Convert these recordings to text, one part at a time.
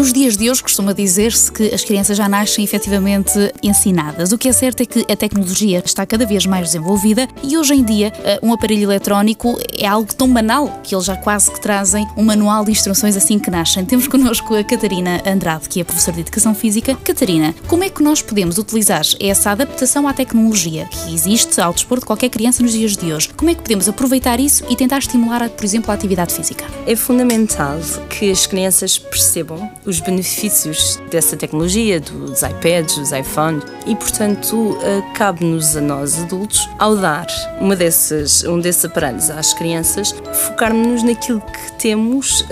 Nos dias de hoje costuma dizer-se que as crianças já nascem efetivamente ensinadas. O que é certo é que a tecnologia está cada vez mais desenvolvida e hoje em dia eh, um aparelho eletrónico é algo tão banal que eles já quase que trazem um manual de instruções assim que nascem. Temos connosco a Catarina Andrade, que é professora de Educação Física. Catarina, como é que nós podemos utilizar essa adaptação à tecnologia que existe ao desporto de qualquer criança nos dias de hoje? Como é que podemos aproveitar isso e tentar estimular, por exemplo, a atividade física? É fundamental que as crianças percebam os benefícios dessa tecnologia, dos iPads, dos iPhones, e portanto eh, cabe-nos a nós adultos, ao dar uma dessas, um desses aparelhos às crianças, focarmos-nos naquilo que temos uh,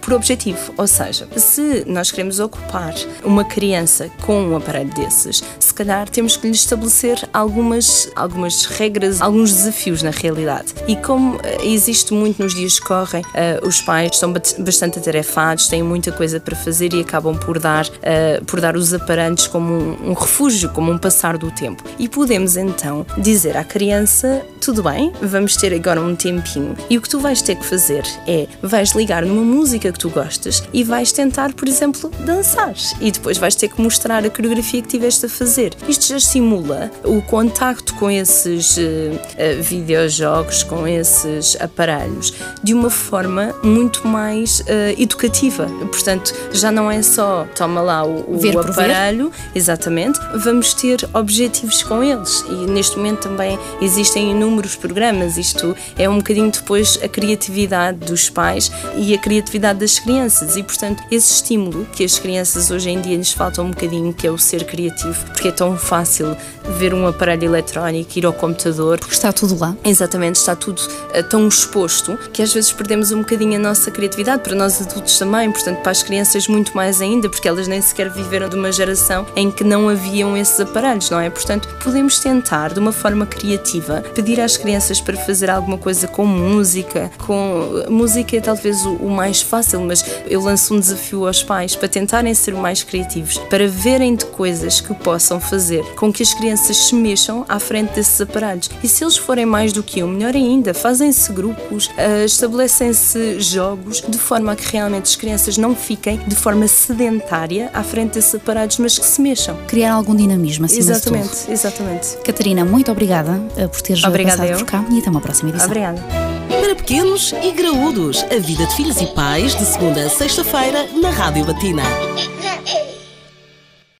por objetivo. Ou seja, se nós queremos ocupar uma criança com um aparelho desses, se calhar temos que lhe estabelecer algumas, algumas regras, alguns desafios na realidade. E como uh, existe muito nos dias que correm, uh, os pais estão bastante atarefados, têm muita coisa para fazer e acabam por dar, uh, por dar os aparelhos como um, um refúgio, como um passar do tempo. E podemos então dizer à criança: tudo bem, vamos ter agora um tempinho e o que tu vais ter que fazer é vais ligar numa música que tu gostas e vais tentar, por exemplo, dançar e depois vais ter que mostrar a coreografia que tiveste a fazer. Isto já simula o contacto com esses uh, uh, videojogos, com esses aparelhos, de uma forma muito mais uh, educativa. Portanto, já não é só toma lá o, o aparelho, exatamente, vamos ter objetivos com eles. E neste momento também existem inúmeros programas. Isto é um bocadinho depois a criatividade dos pais e a criatividade das crianças. E portanto, esse estímulo que as crianças hoje em dia lhes falta um bocadinho, que é o ser criativo, porque é tão fácil ver um aparelho eletrónico, ir ao computador. Porque está tudo lá. Exatamente, está tudo uh, tão exposto que às vezes perdemos um bocadinho a nossa criatividade, para nós adultos também, portanto, para as crianças muito mais ainda, porque elas nem sequer viveram de uma geração em que não haviam esses aparelhos, não é? Portanto, podemos tentar, de uma forma criativa, pedir às crianças para fazer alguma coisa com música, com. Música é talvez o, o mais fácil, mas eu lanço um desafio aos pais para tentarem ser mais criativos, para verem de coisas que possam fazer com que as crianças se mexam à frente desses aparelhos. E se eles forem mais do que um, melhor ainda, fazem-se grupos, uh, estabelecem-se jogos, de forma a que realmente as crianças não fiquem de forma sedentária à frente desses aparatos, mas que se mexam. Criar algum dinamismo, assim Exatamente, exatamente. Catarina, muito obrigada eh, por teres Obrigada passado eu. por cá e até uma próxima edição. Obrigada. Para pequenos e graúdos, a vida de filhos e pais, de segunda a sexta-feira, na Rádio Latina.